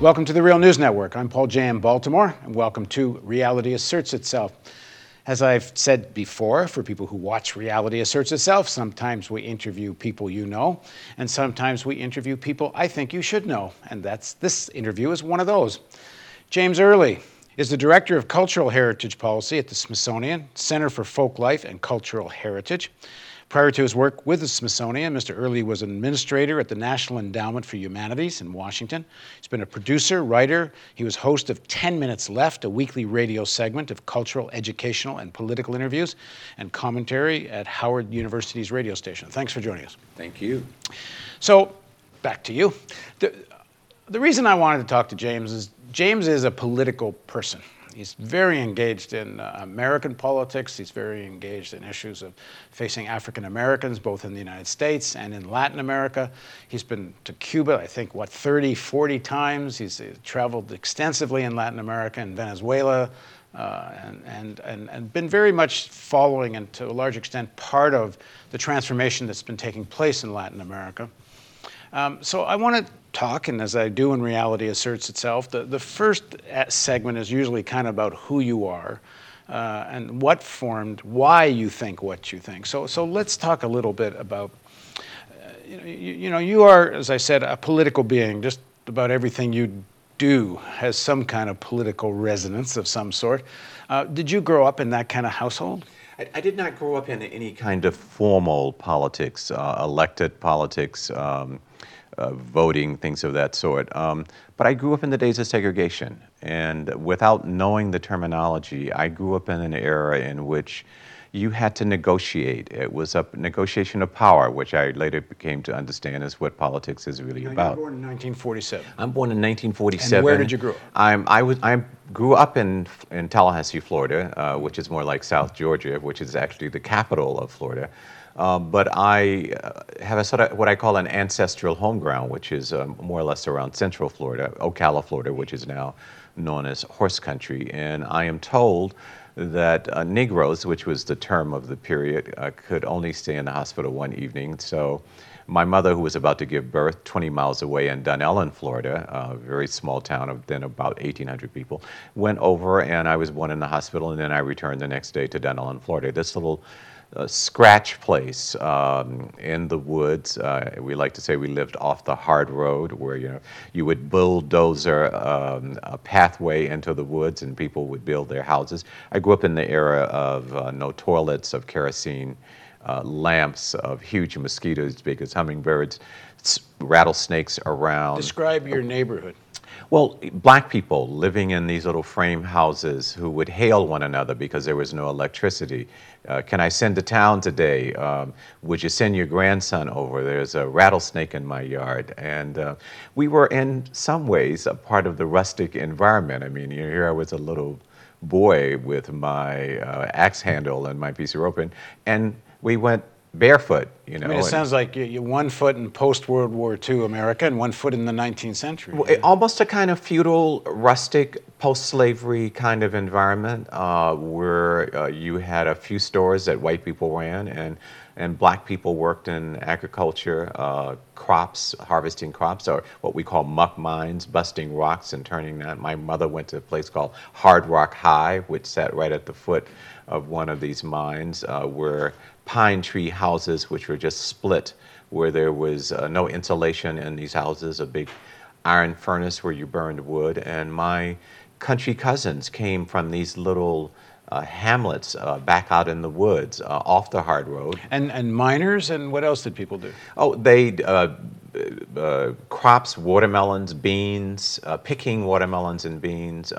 Welcome to the Real News Network. I'm Paul Jay M. Baltimore, and welcome to Reality Asserts Itself. As I've said before, for people who watch Reality Asserts Itself, sometimes we interview people you know, and sometimes we interview people I think you should know, and that's this interview is one of those. James Early is the Director of Cultural Heritage Policy at the Smithsonian Center for Folklife and Cultural Heritage. Prior to his work with the Smithsonian, Mr. Early was an administrator at the National Endowment for Humanities in Washington. He's been a producer, writer. He was host of 10 Minutes Left, a weekly radio segment of cultural, educational, and political interviews and commentary at Howard University's radio station. Thanks for joining us. Thank you. So, back to you. The, the reason I wanted to talk to James is James is a political person. He's very engaged in uh, American politics. He's very engaged in issues of facing African Americans, both in the United States and in Latin America. He's been to Cuba, I think, what, 30, 40 times. He's uh, traveled extensively in Latin America and Venezuela. Uh, and, and, and, and been very much following and to a large extent part of the transformation that's been taking place in Latin America. Um, so I want to talk, and as I do in reality asserts itself, the, the first segment is usually kind of about who you are. Uh, and what formed why you think what you think. So, so let's talk a little bit about, uh, you, know, you, you, know, you are, as I said, a political being. Just about everything you do has some kind of political resonance of some sort. Uh, did you grow up in that kind of household? I, I, did not grow up in any kind of formal politics, uh, elected politics. Um, uh, voting, things of that sort. Um, but I grew up in the days of segregation, and without knowing the terminology, I grew up in an era in which you had to negotiate. It was a negotiation of power, which I later came to understand is what politics is really now about. You were born in 1947. I'm born in 1947. And where did you grow up? I'm, I, was, I grew up in, in Tallahassee, Florida, uh, which is more like South Georgia, which is actually the capital of Florida. Uh, but I uh, have a sort of what I call an ancestral home ground, which is um, more or less around Central Florida, Ocala, Florida, which is now known as horse country. And I am told that uh, Negroes, which was the term of the period, uh, could only stay in the hospital one evening. So my mother, who was about to give birth 20 miles away in Dunnellon, Florida, a very small town of then about 1,800 people, went over and I was born in the hospital and then I returned the next day to Dunnellon, Florida. This little a scratch place um, in the woods. Uh, we like to say we lived off the hard road, where you know you would bulldozer um, a pathway into the woods, and people would build their houses. I grew up in the era of uh, no toilets, of kerosene uh, lamps, of huge mosquitoes, big as hummingbirds, rattlesnakes around. Describe your neighborhood. Well, black people living in these little frame houses who would hail one another because there was no electricity. Uh, can I send to town today? Um, would you send your grandson over? There's a rattlesnake in my yard. And uh, we were, in some ways, a part of the rustic environment. I mean, here I was a little boy with my uh, axe handle and my piece of rope, and, and we went barefoot. You know, I mean, it sounds like you, you one foot in post World War II America and one foot in the 19th century. Well, almost a kind of feudal, rustic, post-slavery kind of environment uh, where uh, you had a few stores that white people ran and and black people worked in agriculture, uh, crops, harvesting crops, or what we call muck mines, busting rocks and turning that. My mother went to a place called Hard Rock High, which sat right at the foot of one of these mines, uh, where pine tree houses, which were just split, where there was uh, no insulation in these houses, a big iron furnace where you burned wood. And my country cousins came from these little uh, hamlets uh, back out in the woods uh, off the hard road. And, and miners, and what else did people do? Oh, they uh, uh, crops, watermelons, beans, uh, picking watermelons and beans,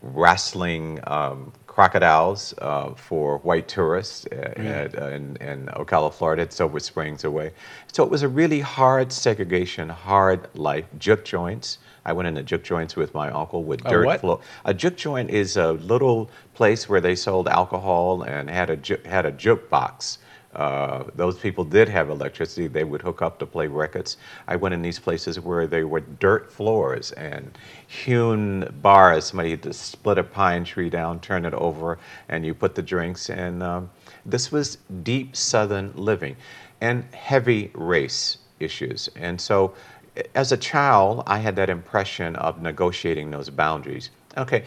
wrestling um, crocodiles uh, for white tourists mm. at, uh, in, in, Ocala, Florida, at Silver Springs away. So it was a really hard segregation, hard life. Juke joints. I went into juke joints with my uncle with a dirt what? floor. A juke joint is a little place where they sold alcohol and had a ju- had a jukebox. Uh, those people did have electricity. They would hook up to play records. I went in these places where they were dirt floors and hewn bars. Somebody had to split a pine tree down, turn it over, and you put the drinks. And um, this was deep Southern living and heavy race issues. And so as a child, I had that impression of negotiating those boundaries. Okay,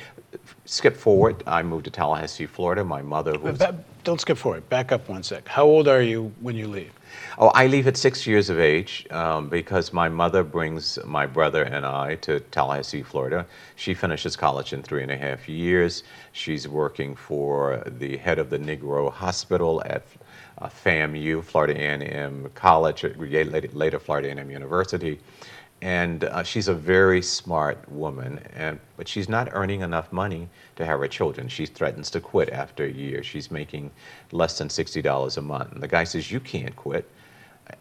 skip forward. I moved to Tallahassee, Florida. My mother, who was, don't skip forward. Back up one sec. How old are you when you leave? oh, I leave at six years of age um, because my mother brings my brother and I to Tallahassee, Florida. She finishes college in three and a half years. She's working for the head of the Negro Hospital at uh, FAMU, Florida A&M College, later Florida A&M University. And uh, she's a very smart woman, and, but she's not earning enough money to have her children. She threatens to quit after a year. She's making less than $60 a month. And the guy says, You can't quit.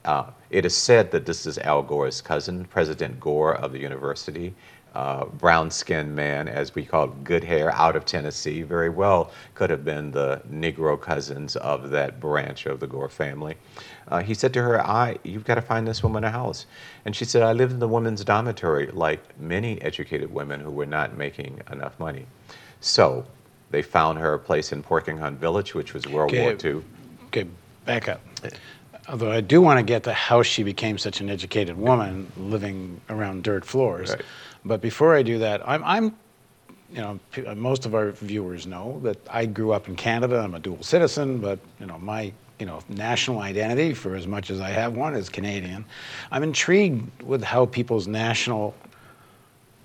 Uh, it is said that this is Al Gore's cousin, President Gore of the university. Uh, brown skinned man, as we call it, good hair, out of Tennessee, very well could have been the Negro cousins of that branch of the Gore family. Uh, he said to her, I, You've got to find this woman a house. And she said, I lived in the women's dormitory like many educated women who were not making enough money. So they found her a place in Porkington Village, which was World War Okay. II. Okay, back up. Although I do want to get to how she became such an educated woman living around dirt floors. Right. But before I do that, I'm, I'm you know, most of our viewers know that I grew up in Canada. I'm a dual citizen, but you know, my you know national identity, for as much as I have one, is Canadian. I'm intrigued with how people's national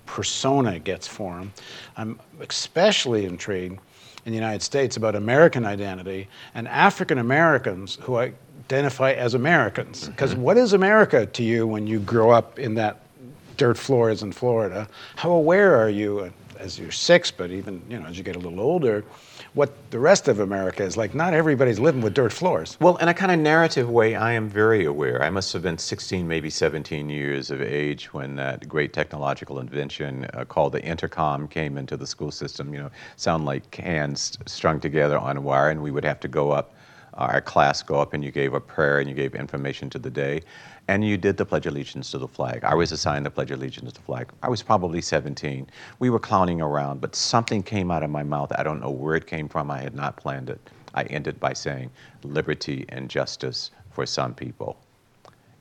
persona gets formed. I'm especially intrigued in the United States about American identity and African Americans who identify as Americans. Mm-hmm. Because what is America to you when you grow up in that dirt floors in Florida? How aware are you, as you're six, but even you know as you get a little older, what the rest of America is like? Not everybody's living with dirt floors. Well, in a kind of narrative way, I am very aware. I must have been 16, maybe 17 years of age when that great technological invention uh, called the intercom came into the school system. You know, sound like hands strung together on wire, and we would have to go up, our class go up, and you gave a prayer and you gave information to the day. And you did the Pledge of Allegiance to the flag. I was assigned the Pledge of Allegiance to the flag. I was probably 17. We were clowning around, but something came out of my mouth. I don't know where it came from. I had not planned it. I ended by saying liberty and justice for some people.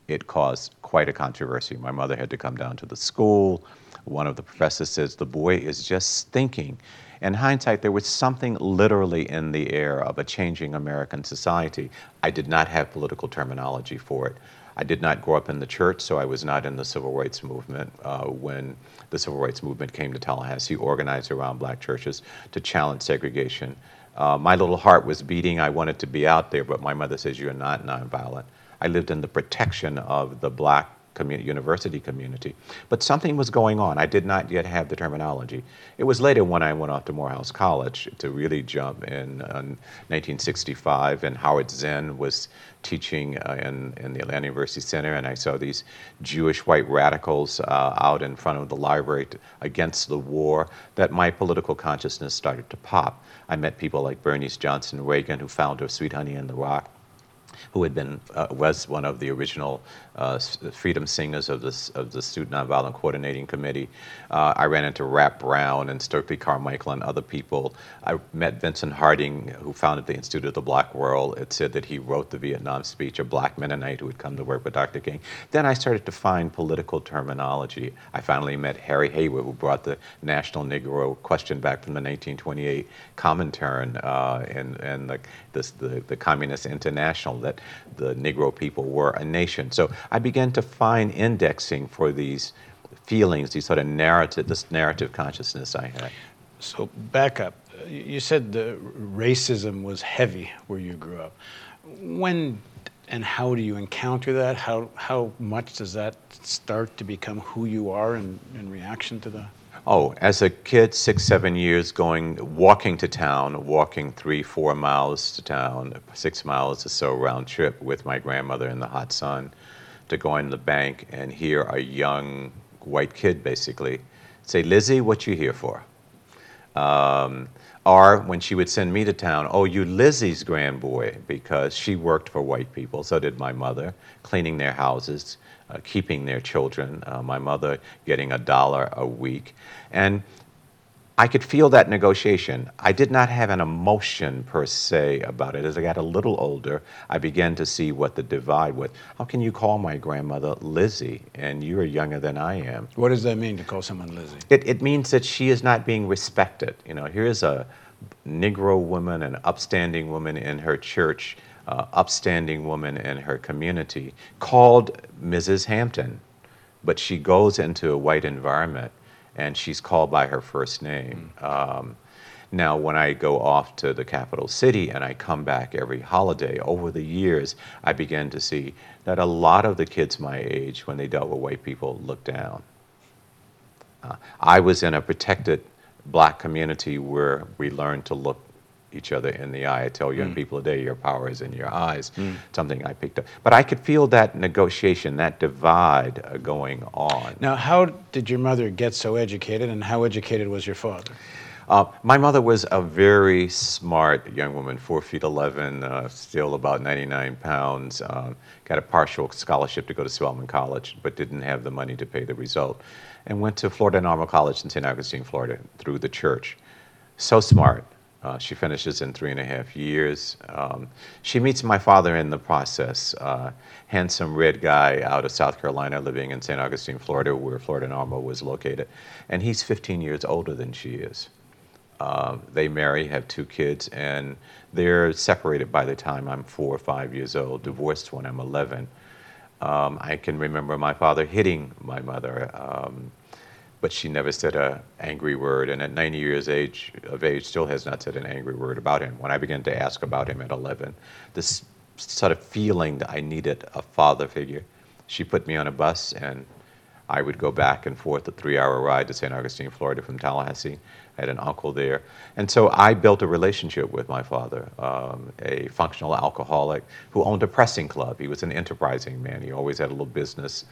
It caused quite a controversy. My mother had to come down to the school. One of the professors says, The boy is just thinking. In hindsight, there was something literally in the air of a changing American society. I did not have political terminology for it. I did not grow up in the church, so I was not in the civil rights movement. Uh, when the civil rights movement came to Tallahassee, organized around black churches to challenge segregation, uh, my little heart was beating. I wanted to be out there, but my mother says, You're not nonviolent. I lived in the protection of the black university community. But something was going on. I did not yet have the terminology. It was later when I went off to Morehouse College to really jump in uh, 1965, and Howard Zinn was teaching uh, in, in the Atlanta University Center, and I saw these Jewish white radicals uh, out in front of the library against the war, that my political consciousness started to pop. I met people like Bernice Johnson Reagon, who founded Sweet Honey in the Rock who had been uh, was one of the original uh, freedom singers of the of the Student Nonviolent Coordinating Committee. Uh, I ran into Rap Brown and Stokely Carmichael and other people. I met Vincent Harding, who founded the Institute of the Black World. It said that he wrote the Vietnam speech, a black Mennonite who had come to work with Dr. King. Then I started to find political terminology. I finally met Harry Haywood, who brought the National Negro question back from the 1928 Comintern uh, and, and the, this, the, the Communist International that the Negro people were a nation. So I began to find indexing for these feelings, these sort of narrative, this narrative consciousness I had. So back up. You you said the racism was heavy where you grew up. When and how do you encounter that? How how much does that start to become who you are in, in reaction to that? Oh, as a kid, six, seven years, going, walking to town, walking three, four miles to town, six miles or so round trip with my grandmother in the hot sun, to go in the bank and hear a young white kid basically say, Lizzie, what you here for? Um, or when she would send me to town, oh, you Lizzie's grandboy, because she worked for white people, so did my mother, cleaning their houses, uh, keeping their children, uh, my mother getting a dollar a week. And I could feel that negotiation. I did not have an emotion per se about it. As I got a little older, I began to see what the divide was. How can you call my grandmother Lizzie and you're younger than I am? What does that mean to call someone Lizzie? It, it means that she is not being respected. You know, here's a Negro woman, an upstanding woman in her church, uh, upstanding woman in her community, called Mrs. Hampton, but she goes into a white environment and she's called by her first name. Um, now, when I go off to the capital city and I come back every holiday, over the years, I begin to see that a lot of the kids my age, when they dealt with white people, looked down. Uh, I was in a protected black community where we learned to look each other in the eye. I tell young Mm. people today, your power is in your eyes. Something I picked up. But I could feel that negotiation, that divide uh, going on. Now, how did your mother get so educated, and how educated was your father? Uh, my mother was a very smart young woman, four feet 11, uh, still about 99 pounds. Um, got a partial scholarship to go to Spelman College, but didn't have the money to pay the result. And went to Florida Normal College in St. Augustine, Florida, through the church. So smart. Uh, she finishes in three and a half years. Um, she meets my father in the process. Uh, handsome red guy out of South Carolina, living in St. Augustine, Florida, where Florida Normal was located. And he's 15 years older than she is. Uh, they marry, have two kids, and they're separated by the time I'm four or five years old, divorced when I'm 11. Um, I can remember my father hitting my mother, um, but she never said an angry word, and at 90 years age, of age, still has not said an angry word about him. When I began to ask about him at 11, this sort of feeling that I needed a father figure, she put me on a bus, and I would go back and forth a three-hour ride to St. Augustine, Florida from Tallahassee. I had an uncle there. And so I built a relationship with my father, um, a functional alcoholic who owned a pressing club. He was an enterprising man. He always had a little business,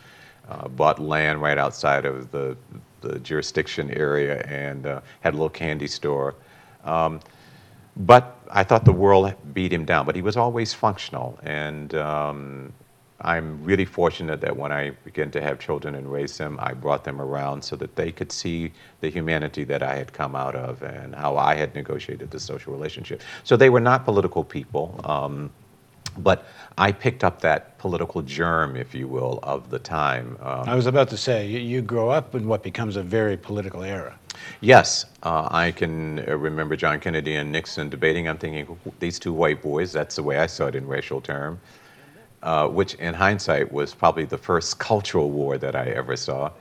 uh, bought land right outside of the, the jurisdiction area and uh, had a little candy store. Um, but I thought the world beat him down. But he was always functional. And um, I'm really fortunate that when I began to have children and raise them, I brought them around so that they could see the humanity that I had come out of and how I had negotiated the social relationship. So they were not political people. Um, but I picked up that political germ, if you will, of the time. Um, I was about to say, you, you grow up in what becomes a very political era. Yes, uh, I can uh, remember John Kennedy and Nixon debating. I'm thinking, these two white boys, that's the way I saw it in racial term, uh, which in hindsight was probably the first cultural war that I ever saw.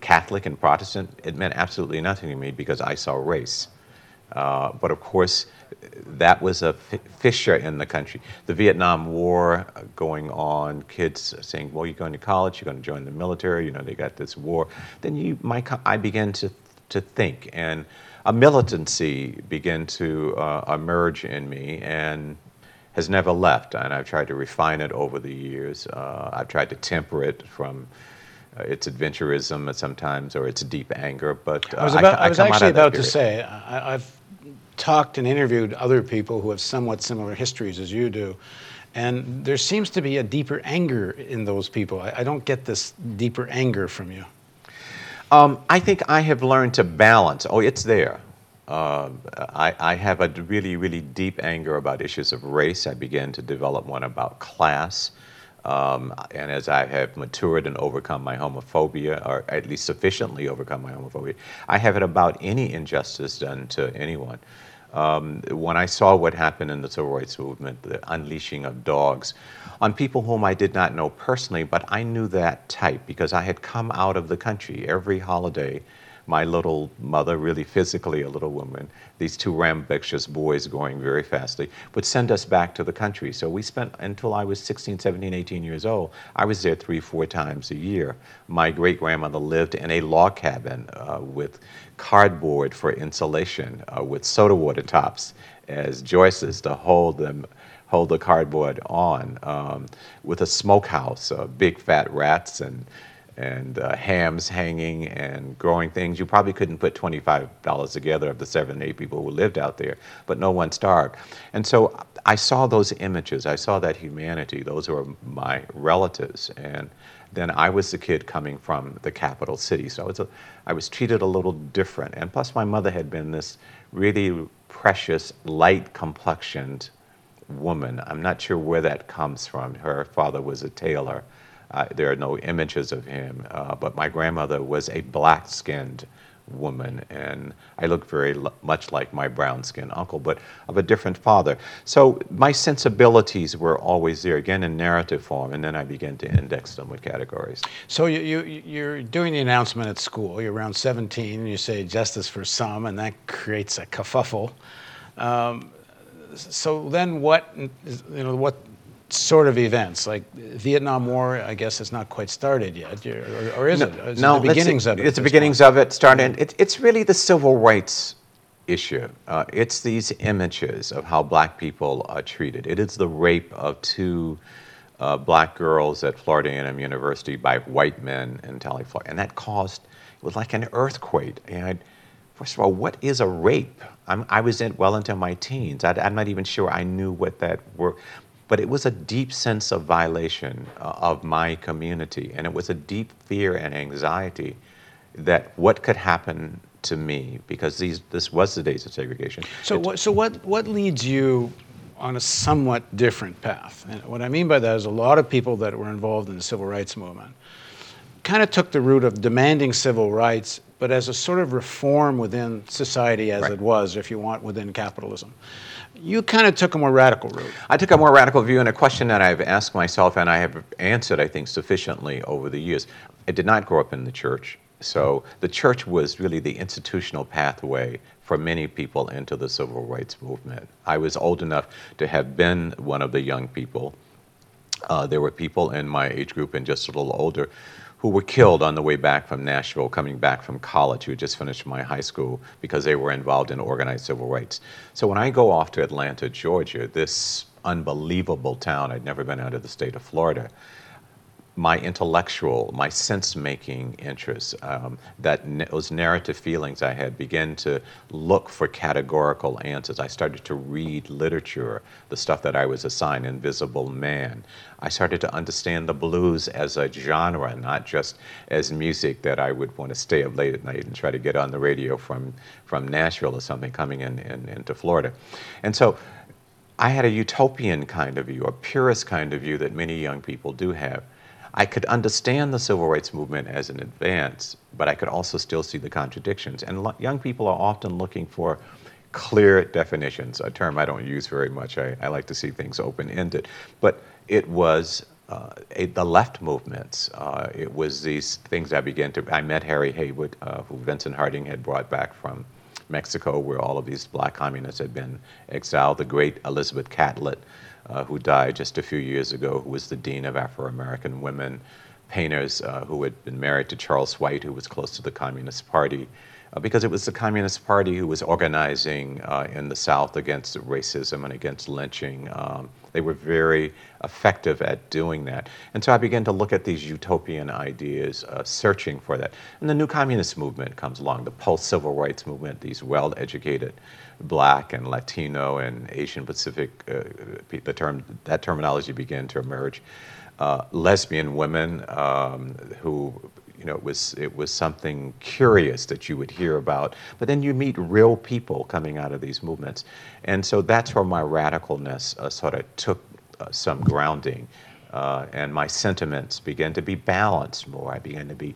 Catholic and Protestant, it meant absolutely nothing to me because I saw race. Uh, but of course, that was a fissure in the country. The Vietnam War uh, going on, kids saying, "Well, you're going to college, you're going to join the military." You know, they got this war. Then you, my, I began to to think, and a militancy began to uh, emerge in me, and has never left. And I've tried to refine it over the years. Uh, I've tried to temper it from. Uh, its adventurism at sometimes, or its deep anger, but uh, I was, about, I was come out actually about to say, I, I've talked and interviewed other people who have somewhat similar histories as you do, and there seems to be a deeper anger in those people. I, I don't get this deeper anger from you. Um, I think I have learned to balance. Oh, it's there. Um, I, I have a really, really deep anger about issues of race. I began to develop one about class. Um, and as I have matured and overcome my homophobia, or at least sufficiently overcome my homophobia, I have it about any injustice done to anyone. Um, when I saw what happened in the civil rights movement, the unleashing of dogs on people whom I did not know personally, but I knew that type because I had come out of the country every holiday. My little mother, really physically a little woman, these two rambunctious boys going very fastly, would send us back to the country. So we spent until I was 16, 17, 18 years old. I was there three, four times a year. My great grandmother lived in a log cabin uh, with cardboard for insulation, uh, with soda water tops as joists to hold them hold the cardboard on, um, with a smokehouse, uh, big fat rats and and uh, hams hanging and growing things. You probably couldn't put $25 together of the seven, eight people who lived out there, but no one starved. And so I saw those images. I saw that humanity. Those were my relatives. And then I was the kid coming from the capital city. So I a, I was treated a little different. And plus, my mother had been this really precious, light complexioned woman. I'm not sure where that comes from. Her father was a tailor. Uh, there are no images of him, uh, but my grandmother was a black skinned woman, and I look very l- much like my brown skinned uncle, but of a different father. So my sensibilities were always there, again in narrative form, and then I began to index them with categories. So you, you, you're doing the announcement at school, you're around 17, and you say justice for some, and that creates a kerfuffle. Um, so then what, you know, what sort of events? Like Vietnam War, I guess it's not quite started yet, or, or is no, it? Is no, the beginnings of it? It's the beginnings point? of it. Starting. It, it's really the civil rights issue. Uh, it's these images of how black people are treated. It is the rape of two uh, black girls at Florida A&M University by white men in Tally, Florida, and that caused it was like an earthquake. And first of all, what is a rape? I'm, i was in, well into my teens. I, am not even sure I knew what that were. But it was a deep sense of violation uh, of my community, and it was a deep fear and anxiety that what could happen to me because these this was the days of segregation. So what so what what leads you on a somewhat different path? And what I mean by that is a lot of people that were involved in the civil rights movement kind of took the route of demanding civil rights, but as a sort of reform within society as right. it was, if you want, within capitalism. You kind of took a more radical route. I took a more radical view, and a question that I've asked myself and I have answered, I think, sufficiently over the years. I did not grow up in the church, so the church was really the institutional pathway for many people into the civil rights movement. I was old enough to have been one of the young people. Uh, there were people in my age group and just a little older who were killed on the way back from Nashville, coming back from college, who had just finished my high school because they were involved in organized civil rights. So when I go off to Atlanta, Georgia, this unbelievable town, I'd never been out of the state of Florida, my intellectual, my sense-making interests, um, that those narrative feelings I had, began to look for categorical answers. I started to read literature, the stuff that I was assigned, Invisible Man. I started to understand the blues as a genre, not just as music that I would want to stay up late at night and try to get on the radio from, from Nashville or something coming in, in into Florida. And so I had a utopian kind of view, a purist kind of view that many young people do have. I could understand the civil rights movement as an advance, but I could also still see the contradictions. And lo- young people are often looking for clear definitions, a term I don't use very much. I, I like to see things open ended. But it was uh, a, the left movements. Uh, it was these things I began to. I met Harry Haywood, uh, who Vincent Harding had brought back from Mexico, where all of these black communists had been exiled. The great Elizabeth Catlett, who died just a few years ago, who was the dean of Afro American women, painters uh, who had been married to Charles White, who was close to the Communist Party. Uh, because it was the Communist Party who was organizing uh, in the South against racism and against lynching. Um, they were very effective at doing that. And so I began to look at these utopian ideas, uh, searching for that. And the new communist movement comes along, the post civil rights movement, these well educated black and Latino and Asian Pacific, uh, the term, that terminology began to emerge. Uh, lesbian women um, who you know, it was, it was something curious that you would hear about. But then you meet real people coming out of these movements. And so that's where my radicalness uh, sort of took uh, some grounding. Uh, and my sentiments began to be balanced more. I began to be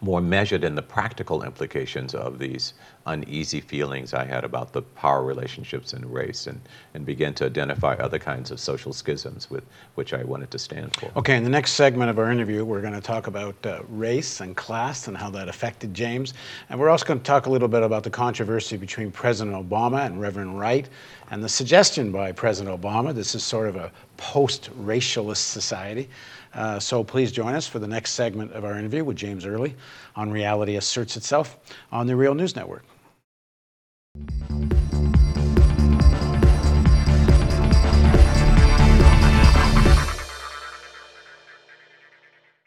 more measured in the practical implications of these uneasy feelings I had about the power relationships in race and, and began to identify other kinds of social schisms with which I wanted to stand for. Okay, in the next segment of our interview, we're going to talk about uh, race and class and how that affected James. And we're also going to talk a little bit about the controversy between President Obama and Reverend Wright and the suggestion by President Obama this is sort of a post racialist society. Uh, so please join us for the next segment of our interview with James Early on Reality Asserts Itself on the Real News Network.